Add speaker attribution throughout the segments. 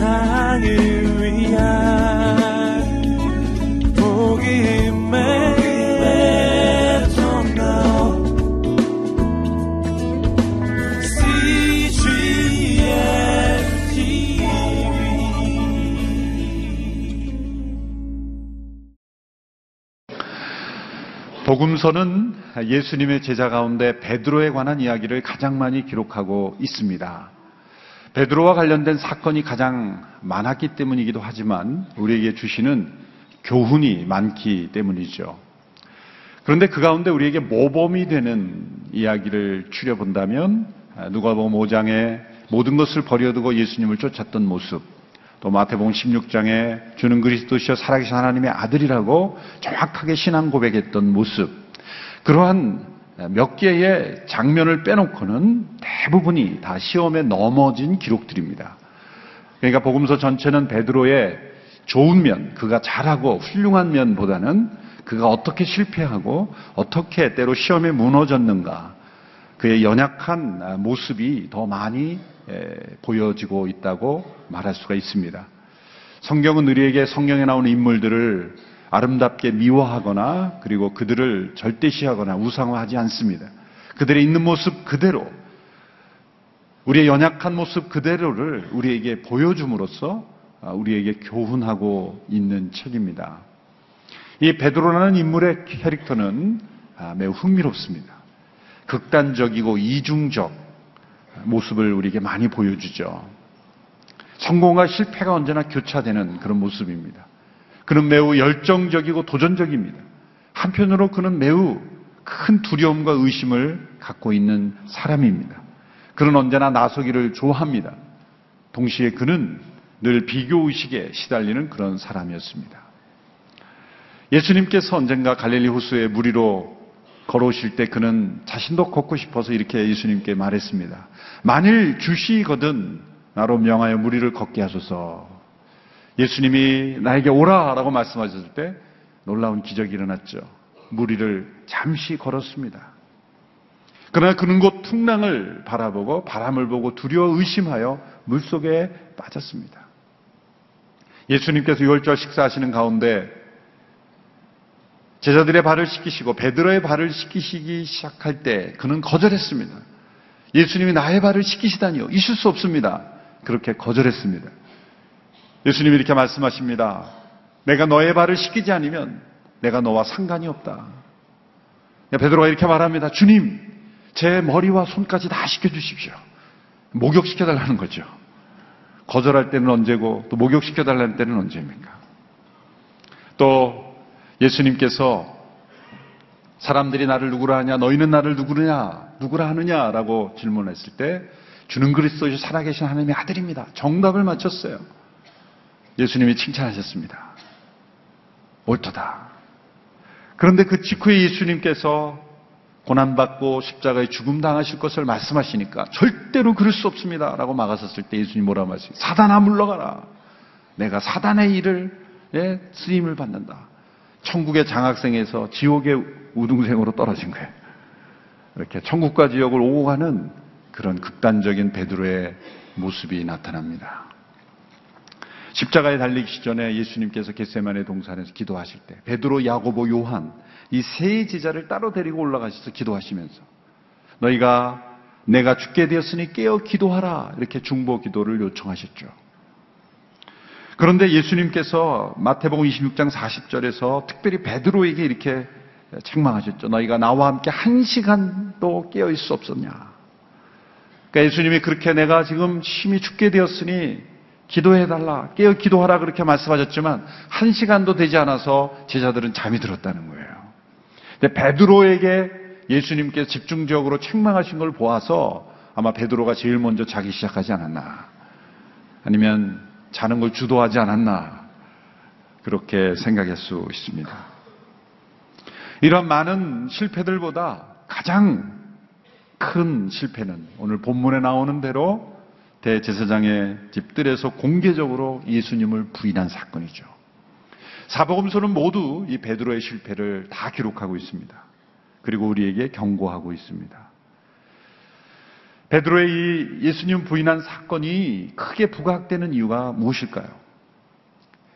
Speaker 1: 세상을 위한 복음의
Speaker 2: 복음서는 예수님의 제자 가운데 베드로에 관한 이야기를 가장 많이 기록하고 있습니다. 베드로와 관련된 사건이 가장 많았기 때문이기도 하지만 우리에게 주시는 교훈이 많기 때문이죠. 그런데 그 가운데 우리에게 모범이 되는 이야기를 추려본다면 누가복음 5장에 모든 것을 버려두고 예수님을 쫓았던 모습, 또 마태복음 16장에 주는 그리스도시여 살아계신 하나님의 아들이라고 정확하게 신앙 고백했던 모습, 그러한 몇 개의 장면을 빼놓고는 대부분이 다 시험에 넘어진 기록들입니다. 그러니까 복음서 전체는 베드로의 좋은 면, 그가 잘하고 훌륭한 면보다는 그가 어떻게 실패하고 어떻게 때로 시험에 무너졌는가, 그의 연약한 모습이 더 많이 보여지고 있다고 말할 수가 있습니다. 성경은 우리에게 성경에 나오는 인물들을 아름답게 미워하거나 그리고 그들을 절대시하거나 우상화하지 않습니다. 그들의 있는 모습 그대로 우리의 연약한 모습 그대로를 우리에게 보여줌으로써 우리에게 교훈하고 있는 책입니다. 이 베드로라는 인물의 캐릭터는 매우 흥미롭습니다. 극단적이고 이중적 모습을 우리에게 많이 보여주죠. 성공과 실패가 언제나 교차되는 그런 모습입니다. 그는 매우 열정적이고 도전적입니다. 한편으로 그는 매우 큰 두려움과 의심을 갖고 있는 사람입니다. 그는 언제나 나서기를 좋아합니다. 동시에 그는 늘 비교의식에 시달리는 그런 사람이었습니다. 예수님께서 언젠가 갈릴리 호수의 무리로 걸어오실 때 그는 자신도 걷고 싶어서 이렇게 예수님께 말했습니다. 만일 주시거든 나로 명하여 무리를 걷게 하소서. 예수님이 나에게 오라 라고 말씀하셨을 때 놀라운 기적이 일어났죠. 무리를 잠시 걸었습니다. 그러나 그는 곧 풍랑을 바라보고 바람을 보고 두려워 의심하여 물속에 빠졌습니다. 예수님께서 유월절 식사하시는 가운데 제자들의 발을 씻기시고 베드로의 발을 씻기시기 시작할 때 그는 거절했습니다. 예수님이 나의 발을 씻기시다니요. 있을 수 없습니다. 그렇게 거절했습니다. 예수님이 이렇게 말씀하십니다. 내가 너의 발을 씻기지 않으면 내가 너와 상관이 없다. 베드로가 이렇게 말합니다. 주님, 제 머리와 손까지 다 씻겨주십시오. 목욕시켜달라는 거죠. 거절할 때는 언제고 또 목욕시켜달라는 때는 언제입니까? 또 예수님께서 사람들이 나를 누구라 하냐, 너희는 나를 누구냐, 누구라 하느냐라고 질문했을 때 주는 그리스도시 살아계신 하나님의 아들입니다. 정답을 맞췄어요. 예수님이 칭찬하셨습니다. 옳도다. 그런데 그 직후에 예수님께서 고난받고 십자가에 죽음 당하실 것을 말씀하시니까 절대로 그럴 수 없습니다. 라고 막았었을 때 예수님 뭐라 말씀하세요? 사단아 물러가라. 내가 사단의 일을 예, 쓰임을 받는다. 천국의 장학생에서 지옥의 우등생으로 떨어진 거예요. 이렇게 천국과 지옥을 오고 가는 그런 극단적인 베드로의 모습이 나타납니다. 십자가에 달리기 전에 예수님께서 겟세만의 동산에서 기도하실 때 베드로, 야고보, 요한 이 세 제자를 따로 데리고 올라가셔서 기도하시면서 너희가 내가 죽게 되었으니 깨어 기도하라 이렇게 중보 기도를 요청하셨죠. 그런데 예수님께서 마태복음 26장 40절에서 특별히 베드로에게 이렇게 책망하셨죠. 너희가 나와 함께 한 시간도 깨어 있을 수 없었냐. 그러니까 예수님이 그렇게 내가 지금 심히 죽게 되었으니 기도해달라, 깨어 기도하라 그렇게 말씀하셨지만 한 시간도 되지 않아서 제자들은 잠이 들었다는 거예요. 근데 베드로에게 예수님께서 집중적으로 책망하신 걸 보아서 아마 베드로가 제일 먼저 자기 시작하지 않았나. 아니면 자는 걸 주도하지 않았나. 그렇게 생각할 수 있습니다. 이런 많은 실패들보다 가장 큰 실패는 오늘 본문에 나오는 대로 대제사장의 집들에서 공개적으로 예수님을 부인한 사건이죠. 사복음서는 모두 이 베드로의 실패를 다 기록하고 있습니다. 그리고 우리에게 경고하고 있습니다. 베드로의 이 예수님 부인한 사건이 크게 부각되는 이유가 무엇일까요?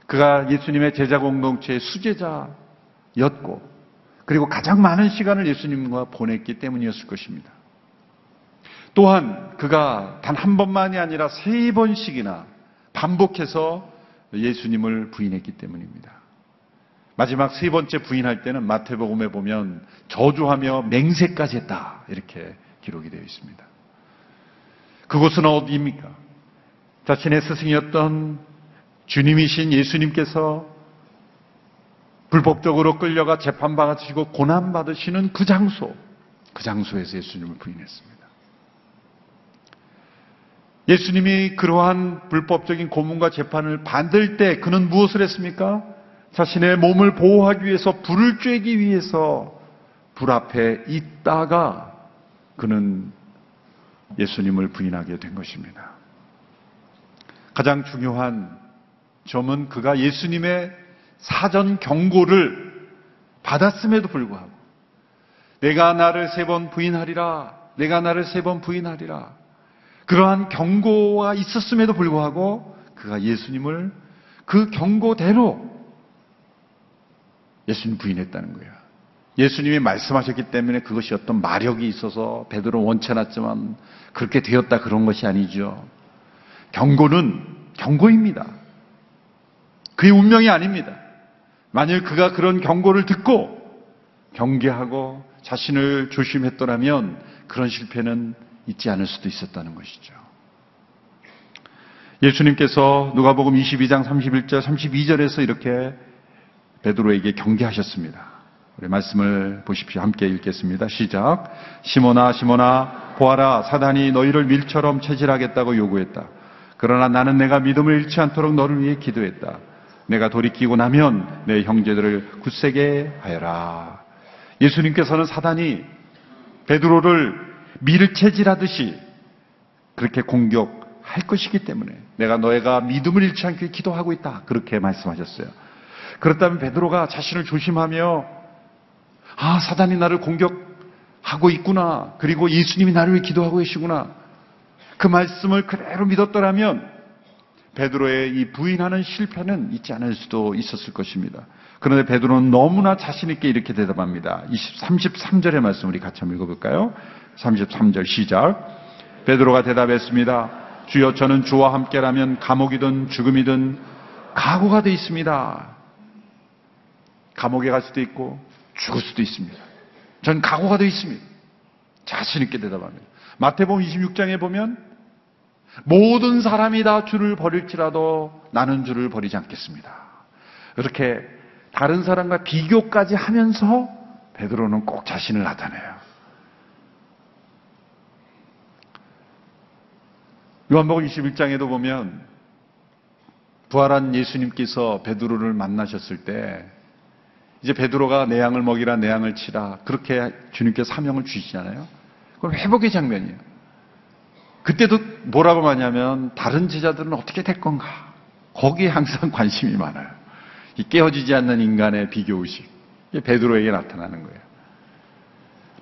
Speaker 2: 그가 예수님의 제자 공동체의 수제자였고, 그리고 가장 많은 시간을 예수님과 보냈기 때문이었을 것입니다. 또한 그가 단 한 번만이 아니라 세 번씩이나 반복해서 예수님을 부인했기 때문입니다. 마지막 세 번째 부인할 때는 마태복음에 보면 저주하며 맹세까지 했다. 이렇게 기록이 되어 있습니다. 그곳은 어디입니까? 자신의 스승이었던 주님이신 예수님께서 불법적으로 끌려가 재판받으시고 고난받으시는 그 장소, 그 장소에서 예수님을 부인했습니다. 예수님이 그러한 불법적인 고문과 재판을 받을 때 그는 무엇을 했습니까? 자신의 몸을 보호하기 위해서 불을 쬐기 위해서 불 앞에 있다가 그는 예수님을 부인하게 된 것입니다. 가장 중요한 점은 그가 예수님의 사전 경고를 받았음에도 불구하고 내가 나를 세 번 부인하리라, 내가 나를 세 번 부인하리라. 그러한 경고가 있었음에도 불구하고 그가 예수님을 그 경고대로 예수님 부인했다는 거예요. 예수님이 말씀하셨기 때문에 그것이 어떤 마력이 있어서 베드로 원쳐놨지만 그렇게 되었다 그런 것이 아니죠. 경고는 경고입니다. 그의 운명이 아닙니다. 만일 그가 그런 경고를 듣고 경계하고 자신을 조심했더라면 그런 실패는 있지 않을 수도 있었다는 것이죠. 예수님께서 누가복음 22장 31절 32절에서 이렇게 베드로에게 경계하셨습니다. 우리 말씀을 보십시오. 함께 읽겠습니다. 시작. 시모나 시모나 보아라 사단이 너희를 밀처럼 체질하겠다고 요구했다. 그러나 나는 내가 믿음을 잃지 않도록 너를 위해 기도했다. 내가 돌이키고 나면 내 형제들을 굳세게 하여라. 예수님께서는 사단이 베드로를 밀체질하듯이 그렇게 공격할 것이기 때문에 내가 너희가 믿음을 잃지 않게 기도하고 있다. 그렇게 말씀하셨어요. 그렇다면 베드로가 자신을 조심하며 아, 사단이 나를 공격하고 있구나. 그리고 예수님이 나를 위해 기도하고 계시구나. 그 말씀을 그대로 믿었더라면 베드로의 이 부인하는 실패는 있지 않을 수도 있었을 것입니다. 그런데 베드로는 너무나 자신 있게 이렇게 대답합니다. 33절의 말씀 우리 같이 한번 읽어볼까요? 33절 시작. 베드로가 대답했습니다. 주여 저는 주와 함께라면 감옥이든 죽음이든 각오가 되어 있습니다. 감옥에 갈 수도 있고 죽을 수도 있습니다. 전 각오가 되어 있습니다. 자신 있게 대답합니다. 마태복음 26장에 보면 모든 사람이 다 주를 버릴지라도 나는 주를 버리지 않겠습니다. 이렇게 다른 사람과 비교까지 하면서 베드로는 꼭 자신을 나타내요. 요한복음 21장에도 보면 부활한 예수님께서 베드로를 만나셨을 때 이제 베드로가 내 양을 먹이라 내 양을 치라 그렇게 주님께 사명을 주시잖아요. 그럼 회복의 장면이에요. 그때도 뭐라고 하냐면 다른 제자들은 어떻게 될 건가? 거기에 항상 관심이 많아요. 이 깨어지지 않는 인간의 비교 의식. 베드로에게 나타나는 거예요.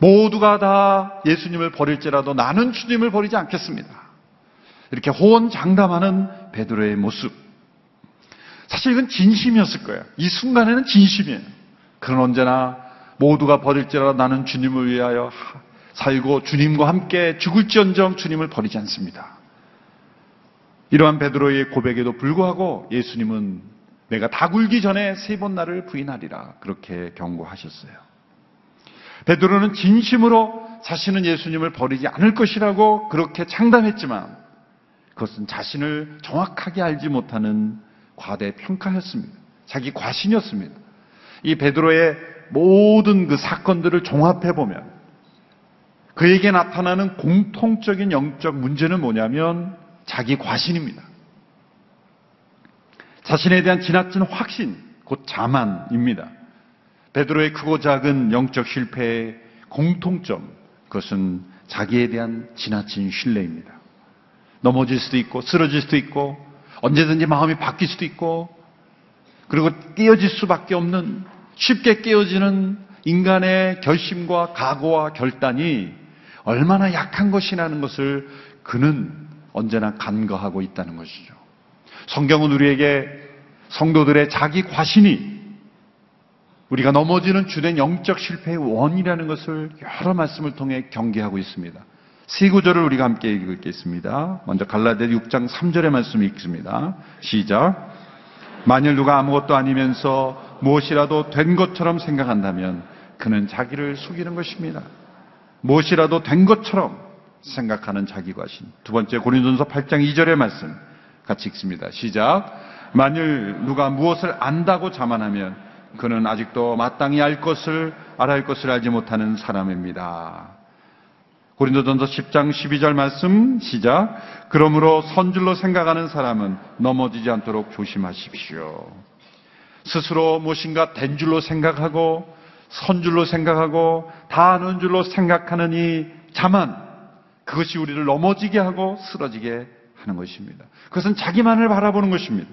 Speaker 2: 모두가 다 예수님을 버릴지라도 나는 주님을 버리지 않겠습니다. 이렇게 호언장담하는 베드로의 모습. 사실 이건 진심이었을 거예요. 이 순간에는 진심이에요. 그런 언제나 모두가 버릴지라도 나는 주님을 위하여 살고 주님과 함께 죽을지언정 주님을 버리지 않습니다. 이러한 베드로의 고백에도 불구하고 예수님은 내가 다 굴기 전에 세 번 나를 부인하리라 그렇게 경고하셨어요. 베드로는 진심으로 자신은 예수님을 버리지 않을 것이라고 그렇게 장담했지만 그것은 자신을 정확하게 알지 못하는 과대 평가였습니다. 자기 과신이었습니다. 이 베드로의 모든 그 사건들을 종합해 보면 그에게 나타나는 공통적인 영적 문제는 뭐냐면 자기 과신입니다. 자신에 대한 지나친 확신, 곧 자만입니다. 베드로의 크고 작은 영적 실패의 공통점, 그것은 자기에 대한 지나친 신뢰입니다. 넘어질 수도 있고, 쓰러질 수도 있고, 언제든지 마음이 바뀔 수도 있고, 그리고 깨어질 수밖에 없는, 쉽게 깨어지는 인간의 결심과 각오와 결단이 얼마나 약한 것이라는 것을 그는 언제나 간과하고 있다는 것이죠. 성경은 우리에게 성도들의 자기 과신이 우리가 넘어지는 주된 영적 실패의 원이라는 것을 여러 말씀을 통해 경계하고 있습니다. 세 구절을 우리가 함께 읽겠습니다. 먼저 갈라디아 6장 3절의 말씀 읽습니다. 시작. 만일 누가 아무것도 아니면서 무엇이라도 된 것처럼 생각한다면 그는 자기를 속이는 것입니다. 무엇이라도 된 것처럼 생각하는 자기 과신. 두 번째 고린도전서 8장 2절의 말씀 같이 읽습니다. 시작. 만일 누가 무엇을 안다고 자만하면 그는 아직도 마땅히 알 것을 알아야 할 것을 알지 못하는 사람입니다. 고린도전서 10장 12절 말씀 시작. 그러므로 선줄로 생각하는 사람은 넘어지지 않도록 조심하십시오. 스스로 무엇인가 된 줄로 생각하고 선줄로 생각하고 다 아는 줄로 생각하는 이 자만 그것이 우리를 넘어지게 하고 쓰러지게 하는 것입니다. 그것은 자기만을 바라보는 것입니다.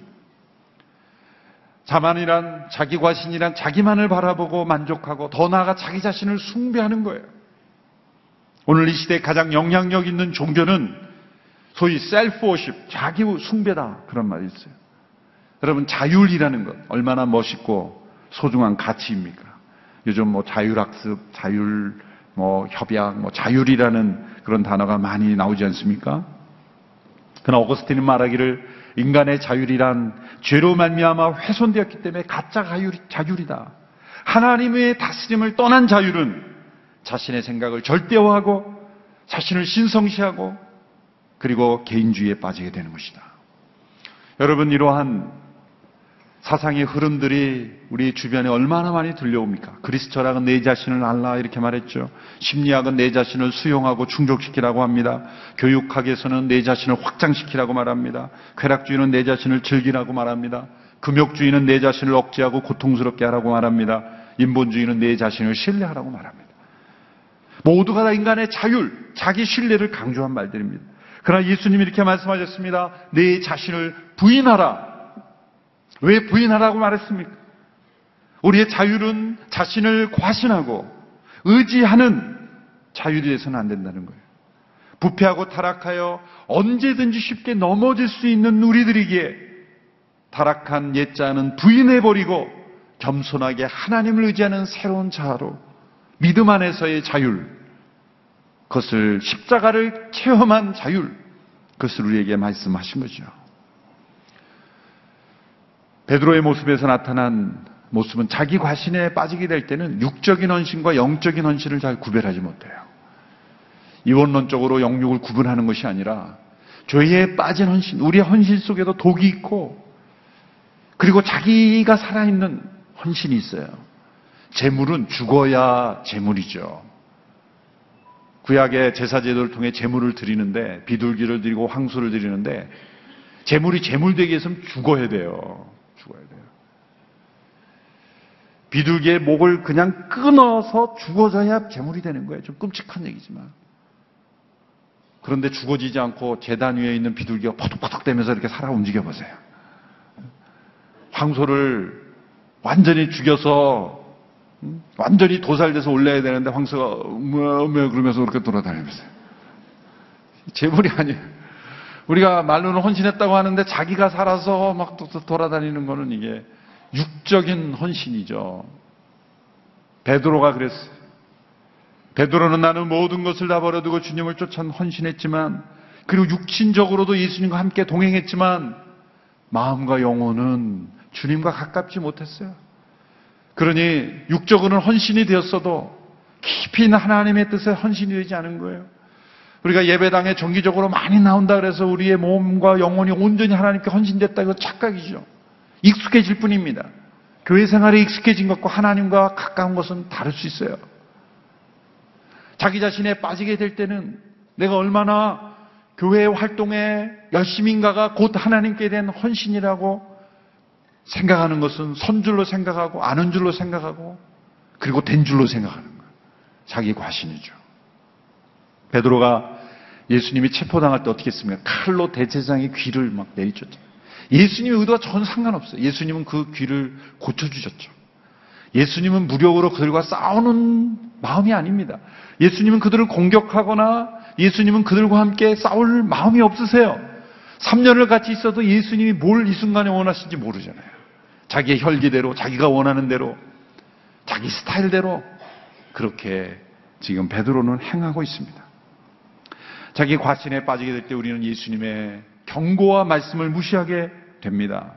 Speaker 2: 자만이란 자기 과신이란 자기만을 바라보고 만족하고 더 나아가 자기 자신을 숭배하는 거예요. 오늘 이 시대에 가장 영향력 있는 종교는 소위 셀프 워십, 자기 숭배다 그런 말이 있어요. 여러분 자율이라는 것 얼마나 멋있고 소중한 가치입니까? 요즘 뭐 자율학습, 자율 뭐 협약, 뭐 자율이라는 그런 단어가 많이 나오지 않습니까? 그러나 어거스틴은 말하기를 인간의 자율이란 죄로 말미암아 훼손되었기 때문에 가짜 자율이, 자율이다. 하나님의 다스림을 떠난 자율은 자신의 생각을 절대화하고 자신을 신성시하고 그리고 개인주의에 빠지게 되는 것이다. 여러분 이러한 사상의 흐름들이 우리 주변에 얼마나 많이 들려옵니까? 그리스 철학은 내 자신을 알라 이렇게 말했죠. 심리학은 내 자신을 수용하고 충족시키라고 합니다. 교육학에서는 내 자신을 확장시키라고 말합니다. 쾌락주의는 내 자신을 즐기라고 말합니다. 금욕주의는 내 자신을 억제하고 고통스럽게 하라고 말합니다. 인본주의는 내 자신을 신뢰하라고 말합니다. 모두가 다 인간의 자율, 자기 신뢰를 강조한 말들입니다. 그러나 예수님이 이렇게 말씀하셨습니다. 내 자신을 부인하라. 왜 부인하라고 말했습니까? 우리의 자율은 자신을 과신하고 의지하는 자율이 돼서는 안 된다는 거예요. 부패하고 타락하여 언제든지 쉽게 넘어질 수 있는 우리들에게 타락한 옛자는 부인해버리고 겸손하게 하나님을 의지하는 새로운 자아로 믿음 안에서의 자율, 그것을 십자가를 체험한 자율, 그것을 우리에게 말씀하신 거죠. 베드로의 모습에서 나타난 모습은 자기 과신에 빠지게 될 때는 육적인 헌신과 영적인 헌신을 잘 구별하지 못해요. 이원론적으로 영육을 구분하는 것이 아니라 죄에 빠진 헌신, 우리의 헌신 속에도 독이 있고 그리고 자기가 살아있는 헌신이 있어요. 재물은 죽어야 재물이죠. 구약의 제사제도를 통해 재물을 드리는데 비둘기를 드리고 황소를 드리는데 재물이 재물 되기 위해서는 죽어야 돼요. 죽어야 돼요. 비둘기의 목을 그냥 끊어서 죽어져야 재물이 되는 거예요. 좀 끔찍한 얘기지만. 그런데 죽어지지 않고 재단 위에 있는 비둘기가 퍼덕퍼덕 대면서 이렇게 살아 움직여 보세요. 황소를 완전히 죽여서 음? 완전히 도살돼서 올려야 되는데 황소가 음메 그러면서 그렇게 돌아다니면서 재물이 아니에요. 우리가 말로는 헌신했다고 하는데 자기가 살아서 막 돌아다니는 거는 이게 육적인 헌신이죠. 베드로가 그랬어요. 베드로는 나는 모든 것을 다 버려두고 주님을 쫓아 헌신했지만 그리고 육신적으로도 예수님과 함께 동행했지만 마음과 영혼은 주님과 가깝지 못했어요. 그러니 육적으로는 헌신이 되었어도 깊이 있는 하나님의 뜻에 헌신이 되지 않은 거예요. 우리가 예배당에 정기적으로 많이 나온다 그래서 우리의 몸과 영혼이 온전히 하나님께 헌신됐다 이거 착각이죠. 익숙해질 뿐입니다. 교회 생활에 익숙해진 것과 하나님과 가까운 것은 다를 수 있어요. 자기 자신에 빠지게 될 때는 내가 얼마나 교회 활동에 열심인가가 곧 하나님께 대한 헌신이라고 생각하는 것은 선줄로 생각하고 아는 줄로 생각하고 그리고 된 줄로 생각하는 거예요. 자기 과신이죠. 베드로가 예수님이 체포당할 때 어떻게 했습니까? 칼로 대제사장의 귀를 막 내리쳤죠. 예수님의 의도와 전혀 상관없어요. 예수님은 그 귀를 고쳐주셨죠. 예수님은 무력으로 그들과 싸우는 마음이 아닙니다. 예수님은 그들을 공격하거나 예수님은 그들과 함께 싸울 마음이 없으세요. 3년을 같이 있어도 예수님이 뭘 이 순간에 원하시는지 모르잖아요. 자기의 혈기대로, 자기가 원하는 대로, 자기 스타일대로 그렇게 지금 베드로는 행하고 있습니다. 자기 과신에 빠지게 될 때 우리는 예수님의 경고와 말씀을 무시하게 됩니다.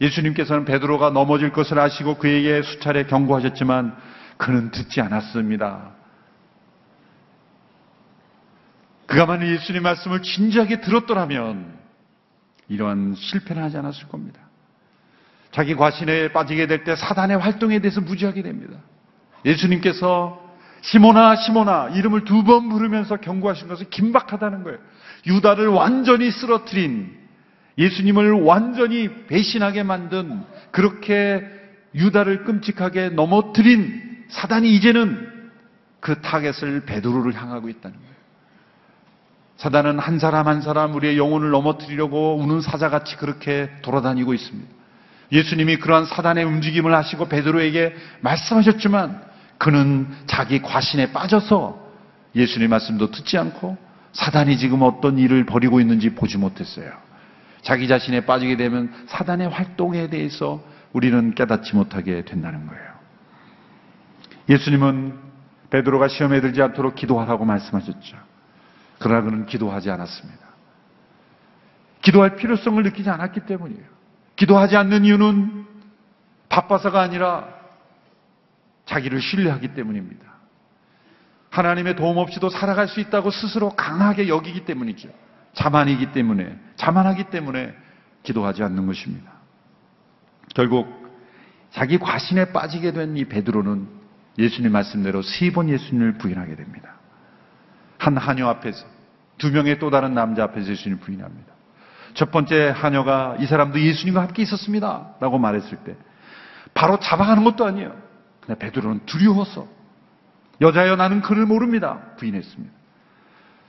Speaker 2: 예수님께서는 베드로가 넘어질 것을 아시고 그에게 수차례 경고하셨지만 그는 듣지 않았습니다. 그가 만약 예수님 말씀을 진지하게 들었더라면 이러한 실패는 하지 않았을 겁니다. 자기 과신에 빠지게 될 때 사단의 활동에 대해서 무지하게 됩니다. 예수님께서 시모나 시모나 이름을 두 번 부르면서 경고하신 것은 긴박하다는 거예요. 유다를 완전히 쓰러뜨린 예수님을 완전히 배신하게 만든 그렇게 유다를 끔찍하게 넘어뜨린 사단이 이제는 그 타겟을 베드로를 향하고 있다는 거예요. 사단은 한 사람 한 사람 우리의 영혼을 넘어뜨리려고 우는 사자같이 그렇게 돌아다니고 있습니다. 예수님이 그러한 사단의 움직임을 아시고 베드로에게 말씀하셨지만 그는 자기 과신에 빠져서 예수님 말씀도 듣지 않고 사단이 지금 어떤 일을 벌이고 있는지 보지 못했어요. 자기 자신에 빠지게 되면 사단의 활동에 대해서 우리는 깨닫지 못하게 된다는 거예요. 예수님은 베드로가 시험에 들지 않도록 기도하라고 말씀하셨죠. 그러나 그는 기도하지 않았습니다. 기도할 필요성을 느끼지 않았기 때문이에요. 기도하지 않는 이유는 바빠서가 아니라 자기를 신뢰하기 때문입니다. 하나님의 도움 없이도 살아갈 수 있다고 스스로 강하게 여기기 때문이죠. 자만이기 때문에, 자만하기 때문에 기도하지 않는 것입니다. 결국 자기 과신에 빠지게 된 이 베드로는 예수님 말씀대로 세 번 예수님을 부인하게 됩니다. 한 하녀 앞에서 두 명의 또 다른 남자 앞에서 예수님을 부인합니다. 첫 번째 하녀가 이 사람도 예수님과 함께 있었습니다. 라고 말했을 때 바로 잡아가는 것도 아니에요. 근데 베드로는 두려워서 여자여 나는 그를 모릅니다. 부인했습니다.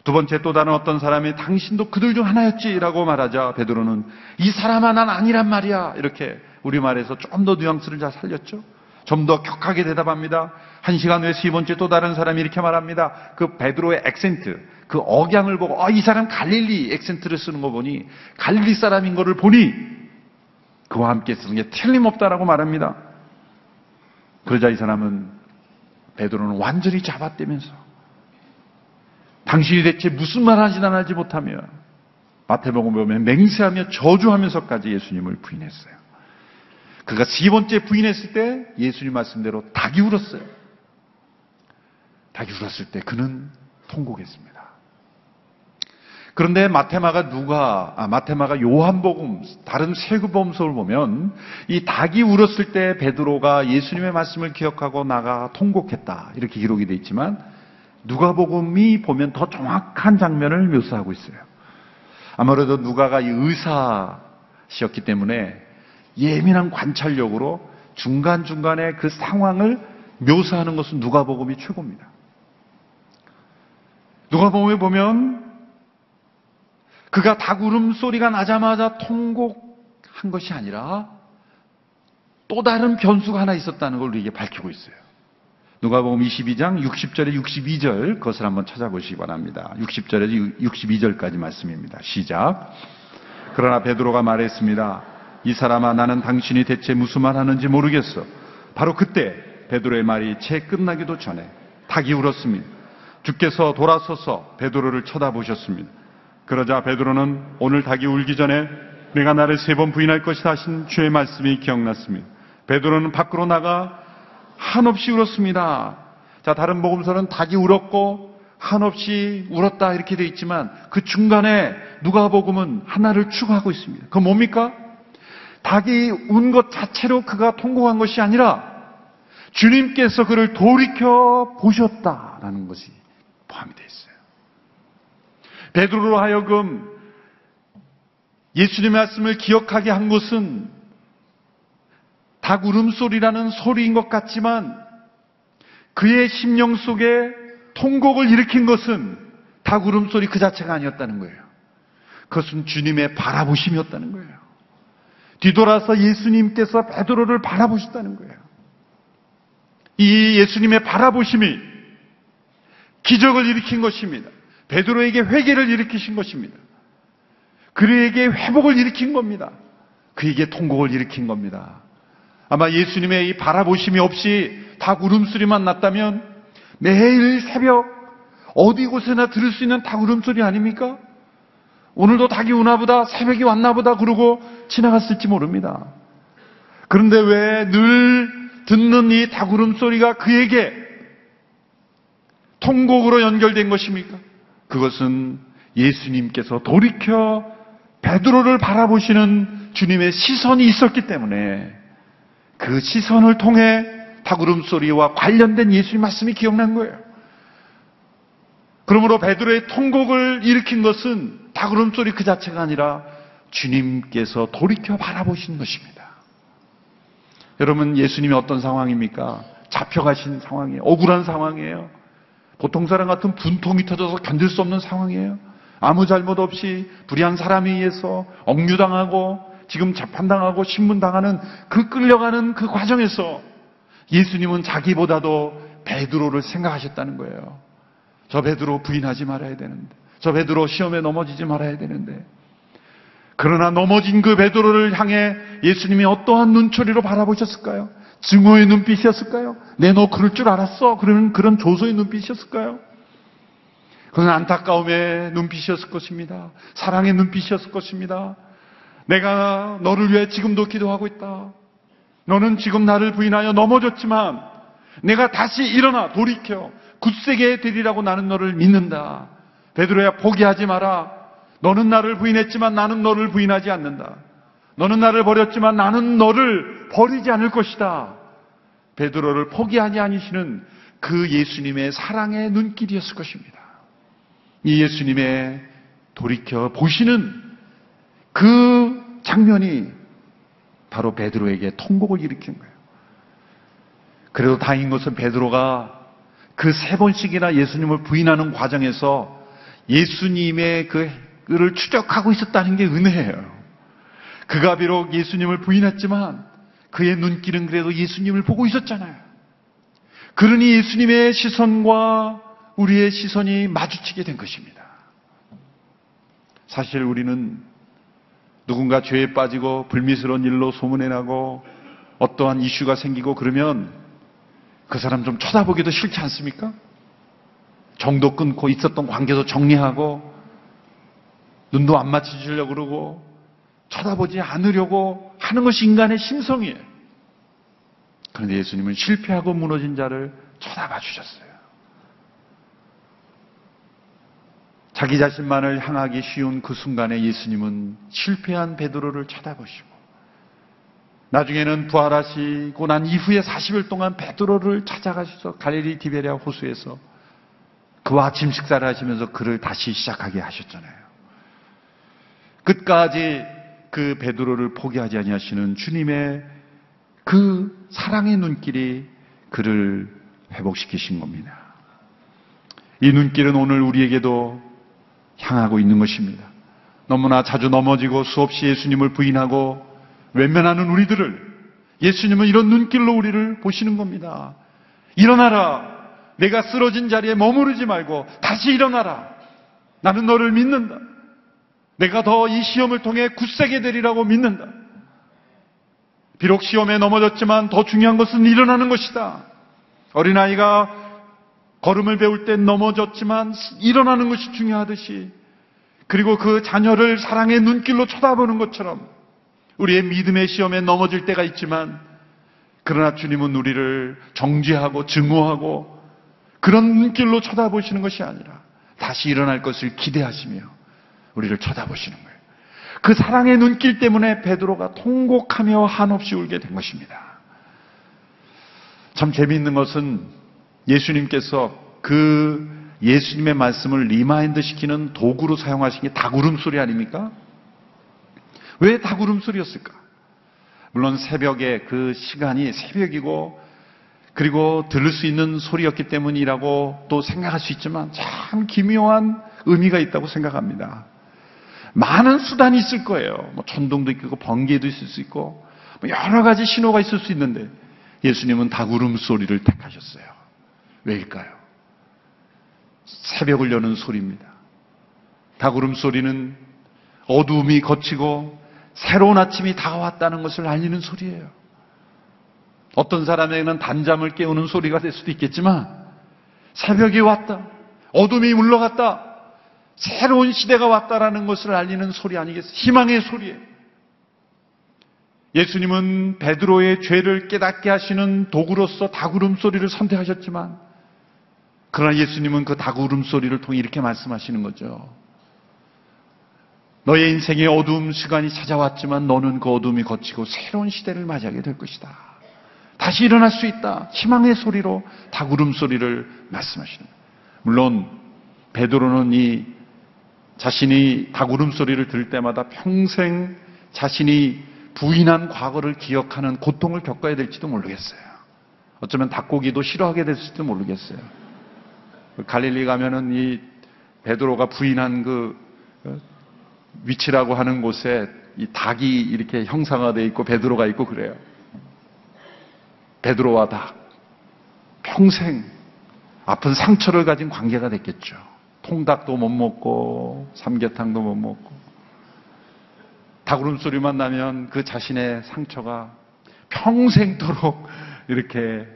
Speaker 2: 두 번째 또 다른 어떤 사람이 당신도 그들 중 하나였지라고 말하자 베드로는 이 사람아 난 아니란 말이야 이렇게 우리말에서 좀더 뉘앙스를 잘 살렸죠. 좀 더 격하게 대답합니다. 한 시간 후에 세 번째 또 다른 사람이 이렇게 말합니다. 그 베드로의 액센트, 그 억양을 보고 아, 이 사람 갈릴리 액센트를 쓰는 거 보니 갈릴리 사람인 거를 보니 그와 함께 쓰는 게 틀림없다라고 말합니다. 그러자 이 사람은 베드로는 완전히 잡아떼면서 당신이 대체 무슨 말 하지 못하며 마태복음 보면 맹세하며 저주하면서까지 예수님을 부인했어요. 그가 세 번째 부인했을 때 예수님 말씀대로 닭이 울었어요. 닭이 울었을 때 그는 통곡했습니다. 그런데 마테마가 누가 아, 마테마가 요한복음 다른 세구범서를 보면 이 닭이 울었을 때 베드로가 예수님의 말씀을 기억하고 나가 통곡했다 이렇게 기록이 되어 있지만 누가복음이 보면 더 정확한 장면을 묘사하고 있어요. 아무래도 누가가 이 의사시였기 때문에 예민한 관찰력으로 중간중간에 그 상황을 묘사하는 것은 누가복음이 최고입니다. 누가복음에 보면 그가 닭 울음 소리가 나자마자 통곡한 것이 아니라 또 다른 변수가 하나 있었다는 걸 우리에게 밝히고 있어요. 누가복음 22장 60절에 62절 그것을 한번 찾아보시기 바랍니다. 60절에서 62절까지 말씀입니다. 시작. 그러나 베드로가 말했습니다. 이 사람아 나는 당신이 대체 무슨 말 하는지 모르겠어. 바로 그때 베드로의 말이 채 끝나기도 전에 닭이 울었습니다. 주께서 돌아서서 베드로를 쳐다보셨습니다. 그러자 베드로는 오늘 닭이 울기 전에 내가 나를 세 번 부인할 것이다 하신 주의 말씀이 기억났습니다. 베드로는 밖으로 나가 한없이 울었습니다. 자, 다른 복음서는 닭이 울었고 한없이 울었다 이렇게 되어 있지만 그 중간에 누가복음은 하나를 추가하고 있습니다. 그건 뭡니까? 닭이 운 것 자체로 그가 통곡한 것이 아니라 주님께서 그를 돌이켜 보셨다라는 것이 포함이 되어 있어요. 베드로로 하여금 예수님의 말씀을 기억하게 한 것은 닭 울음소리라는 소리인 것 같지만 그의 심령 속에 통곡을 일으킨 것은 닭 울음소리 그 자체가 아니었다는 거예요. 그것은 주님의 바라보심이었다는 거예요. 뒤돌아서 예수님께서 베드로를 바라보셨다는 거예요. 이 예수님의 바라보심이 기적을 일으킨 것입니다. 베드로에게 회개를 일으키신 것입니다. 그에게 회복을 일으킨 겁니다. 그에게 통곡을 일으킨 겁니다. 아마 예수님의 이 바라보심이 없이 닭 울음소리만 났다면 매일 새벽 어디 곳에나 들을 수 있는 닭 울음소리 아닙니까? 오늘도 닭이 우나보다 새벽이 왔나보다 그러고 지나갔을지 모릅니다. 그런데 왜 늘 듣는 이 닭 울음 소리가 그에게 통곡으로 연결된 것입니까? 그것은 예수님께서 돌이켜 베드로를 바라보시는 주님의 시선이 있었기 때문에 그 시선을 통해 닭울음 소리와 관련된 예수님 말씀이 기억난 거예요. 그러므로 베드로의 통곡을 일으킨 것은 닭울음 소리 그 자체가 아니라 주님께서 돌이켜 바라보신 것입니다. 여러분 예수님이 어떤 상황입니까? 잡혀가신 상황이에요. 억울한 상황이에요. 보통 사람 같은 분통이 터져서 견딜 수 없는 상황이에요. 아무 잘못 없이 불의한 사람에 의해서 억류당하고 지금 재판당하고 신문당하는 그 끌려가는 그 과정에서 예수님은 자기보다도 베드로를 생각하셨다는 거예요. 저 베드로 부인하지 말아야 되는데. 저 베드로 시험에 넘어지지 말아야 되는데. 그러나 넘어진 그 베드로를 향해 예수님이 어떠한 눈초리로 바라보셨을까요? 증오의 눈빛이었을까요? 내너 그럴 줄 알았어? 그러면 그런 조소의 눈빛이었을까요? 그건 안타까움의 눈빛이었을 것입니다. 사랑의 눈빛이었을 것입니다. 내가 너를 위해 지금도 기도하고 있다. 너는 지금 나를 부인하여 넘어졌지만 내가 다시 일어나 돌이켜 굳세게 되리라고 나는 너를 믿는다. 베드로야 포기하지 마라. 너는 나를 부인했지만 나는 너를 부인하지 않는다. 너는 나를 버렸지만 나는 너를 버리지 않을 것이다. 베드로를 포기하지 아니시는 그 예수님의 사랑의 눈길이었을 것입니다. 이 예수님의 돌이켜 보시는 그 장면이 바로 베드로에게 통곡을 일으킨 거예요. 그래도 다행인 것은 베드로가 그 세 번씩이나 예수님을 부인하는 과정에서 예수님의 그를 추적하고 있었다는 게 은혜예요. 그가 비록 예수님을 부인했지만 그의 눈길은 그래도 예수님을 보고 있었잖아요. 그러니 예수님의 시선과 우리의 시선이 마주치게 된 것입니다. 사실 우리는 누군가 죄에 빠지고 불미스러운 일로 소문에 나고 어떠한 이슈가 생기고 그러면 그 사람 좀 쳐다보기도 싫지 않습니까? 정도 끊고 있었던 관계도 정리하고 눈도 안 맞춰주려고 그러고 쳐다보지 않으려고 하는 것이 인간의 심성이에요. 그런데 예수님은 실패하고 무너진 자를 쳐다봐 주셨어요. 자기 자신만을 향하기 쉬운 그 순간에 예수님은 실패한 베드로를 쳐다보시고 나중에는 부활하시고 난 이후에 40일 동안 베드로를 찾아가셔서 갈릴리 디베리아 호수에서 그와 아침 식사를 하시면서 그를 다시 시작하게 하셨잖아요. 끝까지 그 베드로를 포기하지 아니하시는 주님의 그 사랑의 눈길이 그를 회복시키신 겁니다. 이 눈길은 오늘 우리에게도 향하고 있는 것입니다. 너무나 자주 넘어지고 수없이 예수님을 부인하고 외면하는 우리들을 예수님은 이런 눈길로 우리를 보시는 겁니다. 일어나라. 내가 쓰러진 자리에 머무르지 말고 다시 일어나라. 나는 너를 믿는다. 내가 더 이 시험을 통해 굳세게 되리라고 믿는다. 비록 시험에 넘어졌지만 더 중요한 것은 일어나는 것이다. 어린아이가 걸음을 배울 때 넘어졌지만 일어나는 것이 중요하듯이 그리고 그 자녀를 사랑의 눈길로 쳐다보는 것처럼 우리의 믿음의 시험에 넘어질 때가 있지만 그러나 주님은 우리를 정죄하고 증오하고 그런 눈길로 쳐다보시는 것이 아니라 다시 일어날 것을 기대하시며 우리를 쳐다보시는 거예요. 그 사랑의 눈길 때문에 베드로가 통곡하며 한없이 울게 된 것입니다. 참 재미있는 것은 예수님께서 그 예수님의 말씀을 remind 시키는 도구로 사용하신 게 닭 울음 소리 아닙니까? 왜 닭 울음 소리였을까? 물론 새벽에 그 시간이 새벽이고 그리고 들을 수 있는 소리였기 때문이라고 또 생각할 수 있지만 참 기묘한 의미가 있다고 생각합니다. 많은 수단이 있을 거예요. 뭐 천둥도 있고 번개도 있을 수 있고 뭐 여러 가지 신호가 있을 수 있는데 예수님은 닭 울음소리를 택하셨어요. 왜일까요? 새벽을 여는 소리입니다. 닭 울음소리는 어두움이 거치고 새로운 아침이 다가왔다는 것을 알리는 소리예요. 어떤 사람에게는 단잠을 깨우는 소리가 될 수도 있겠지만 새벽이 왔다. 어둠이 물러갔다. 새로운 시대가 왔다라는 것을 알리는 소리 아니겠어요? 희망의 소리예요. 예수님은 베드로의 죄를 깨닫게 하시는 도구로서 다구름 소리를 선택하셨지만 그러나 예수님은 그 다구름 소리를 통해 이렇게 말씀하시는 거죠. 너의 인생의 어두움 시간이 찾아왔지만 너는 그 어둠이 거치고 새로운 시대를 맞이하게 될 것이다. 다시 일어날 수 있다. 희망의 소리로 다구름 소리를 말씀하시는 거예요. 물론 베드로는 이 자신이 닭울음 소리를 들을 때마다 평생 자신이 부인한 과거를 기억하는 고통을 겪어야 될지도 모르겠어요. 어쩌면 닭고기도 싫어하게 될지도 모르겠어요. 갈릴리 가면은 이 베드로가 부인한 그 어, 위치라고 하는 곳에 이 닭이 이렇게 형상화되어 있고 베드로가 있고 그래요. 베드로와 닭. 평생 아픈 상처를 가진 관계가 됐겠죠. 통닭도 못 먹고 삼계탕도 못 먹고 닭 울음소리만 나면 그 자신의 상처가 평생도록 이렇게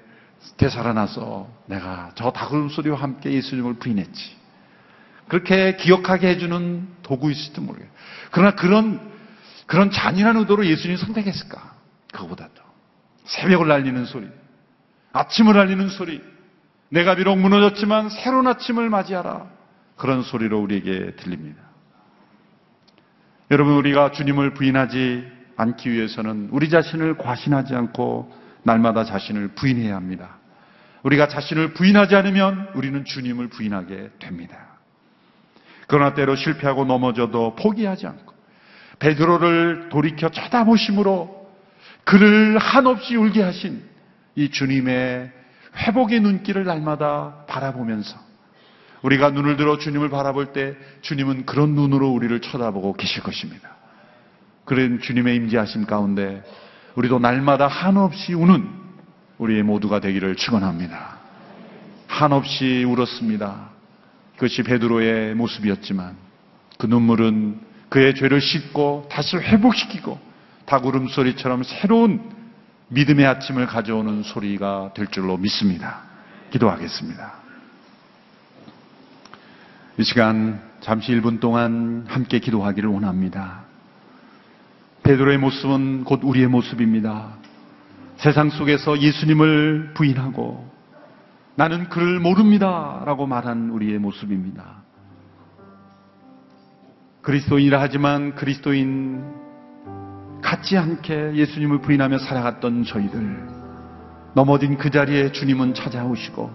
Speaker 2: 되살아나서 내가 저 닭 울음소리와 함께 예수님을 부인했지. 그렇게 기억하게 해주는 도구일지도 모르겠어요. 그러나 그런, 그런 잔인한 의도로 예수님이 선택했을까? 그거보다도. 새벽을 알리는 소리, 아침을 알리는 소리, 내가 비록 무너졌지만 새로운 아침을 맞이하라. 그런 소리로 우리에게 들립니다. 여러분, 우리가 주님을 부인하지 않기 위해서는 우리 자신을 과신하지 않고 날마다 자신을 부인해야 합니다. 우리가 자신을 부인하지 않으면 우리는 주님을 부인하게 됩니다. 그러나 때로 실패하고 넘어져도 포기하지 않고 베드로를 돌이켜 쳐다보심으로 그를 한없이 울게 하신 이 주님의 회복의 눈길을 날마다 바라보면서 우리가 눈을 들어 주님을 바라볼 때 주님은 그런 눈으로 우리를 쳐다보고 계실 것입니다. 그런 주님의 임재하심 가운데 우리도 날마다 한없이 우는 우리의 모두가 되기를 축원합니다. 한없이 울었습니다. 그것이 베드로의 모습이었지만 그 눈물은 그의 죄를 씻고 다시 회복시키고 닭울음 소리처럼 새로운 믿음의 아침을 가져오는 소리가 될 줄로 믿습니다. 기도하겠습니다. 이 시간 잠시 1분 동안 함께 기도하기를 원합니다. 베드로의 모습은 곧 우리의 모습입니다. 세상 속에서 예수님을 부인하고 나는 그를 모릅니다. 라고 말한 우리의 모습입니다. 그리스도인이라 하지만 그리스도인 같지 않게 예수님을 부인하며 살아갔던 저희들 넘어진 그 자리에 주님은 찾아오시고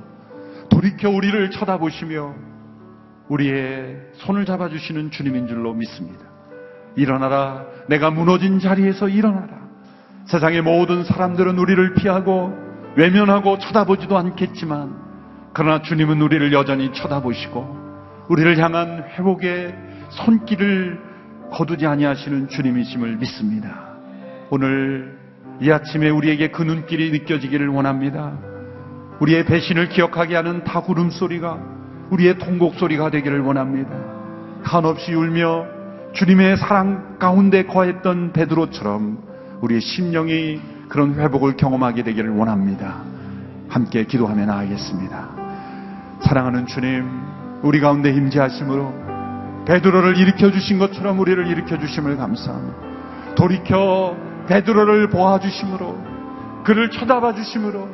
Speaker 2: 돌이켜 우리를 쳐다보시며 우리의 손을 잡아주시는 주님인 줄로 믿습니다. 일어나라. 내가 무너진 자리에서 일어나라. 세상의 모든 사람들은 우리를 피하고 외면하고 쳐다보지도 않겠지만 그러나 주님은 우리를 여전히 쳐다보시고 우리를 향한 회복의 손길을 거두지 아니하시는 주님이심을 믿습니다. 오늘 이 아침에 우리에게 그 눈길이 느껴지기를 원합니다. 우리의 배신을 기억하게 하는 다구름 소리가 우리의 통곡 소리가 되기를 원합니다. 한없이 울며 주님의 사랑 가운데 거했던 베드로처럼 우리의 심령이 그런 회복을 경험하게 되기를 원합니다. 함께 기도하며 나아가겠습니다. 사랑하는 주님, 우리 가운데 임재하심으로 베드로를 일으켜 주신 것처럼 우리를 일으켜 주심을 감사합니다. 돌이켜 베드로를 보아 주심으로 그를 쳐다봐 주심으로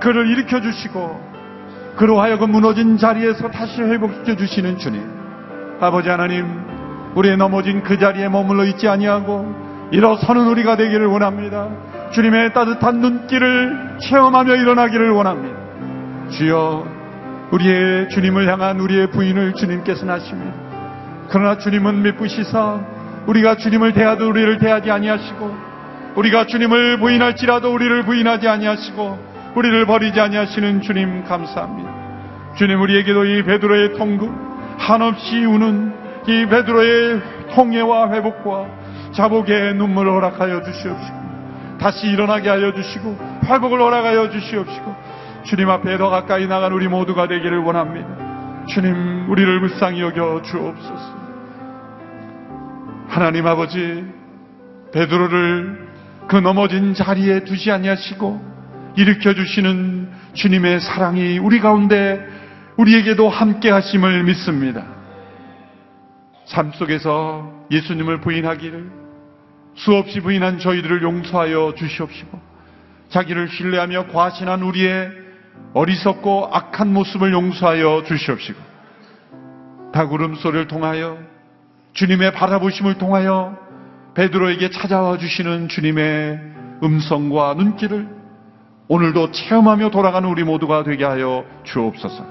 Speaker 2: 그를 일으켜 주시고 그로 하여금 무너진 자리에서 다시 회복시켜 주시는 주님. 아버지 하나님, 우리의 넘어진 그 자리에 머물러 있지 아니하고 일어서는 우리가 되기를 원합니다. 주님의 따뜻한 눈길을 체험하며 일어나기를 원합니다. 주여, 우리의 주님을 향한 우리의 부인을 주님께서 하십니다. 그러나 주님은 미쁘시사 우리가 주님을 대하도 우리를 대하지 아니하시고 우리가 주님을 부인할지라도 우리를 부인하지 아니하시고 우리를 버리지 아니하시는 주님 감사합니다. 주님 우리에게도 이 베드로의 통금 한없이 우는 이 베드로의 통해와 회복과 자복의 눈물을 허락하여 주시옵시고 다시 일어나게 하여 주시고 회복을 허락하여 주시옵시고 주님 앞에 더 가까이 나간 우리 모두가 되기를 원합니다. 주님 우리를 불쌍히 여겨 주옵소서. 하나님 아버지 베드로를 그 넘어진 자리에 두지 아니하시고 일으켜 주시는 주님의 사랑이 우리 가운데 우리에게도 함께 하심을 믿습니다. 삶 속에서 예수님을 부인하기를 수없이 부인한 저희들을 용서하여 주시옵시고 자기를 신뢰하며 과신한 우리의 어리석고 악한 모습을 용서하여 주시옵시고 다구름 소리를 통하여 주님의 바라보심을 통하여 베드로에게 찾아와 주시는 주님의 음성과 눈길을 오늘도 체험하며 돌아가는 우리 모두가 되게 하여 주옵소서.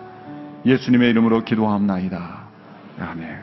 Speaker 2: 예수님의 이름으로 기도합나이다. 아멘.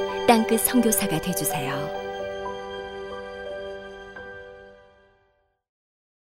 Speaker 3: 땅끝 성교사가 되주세요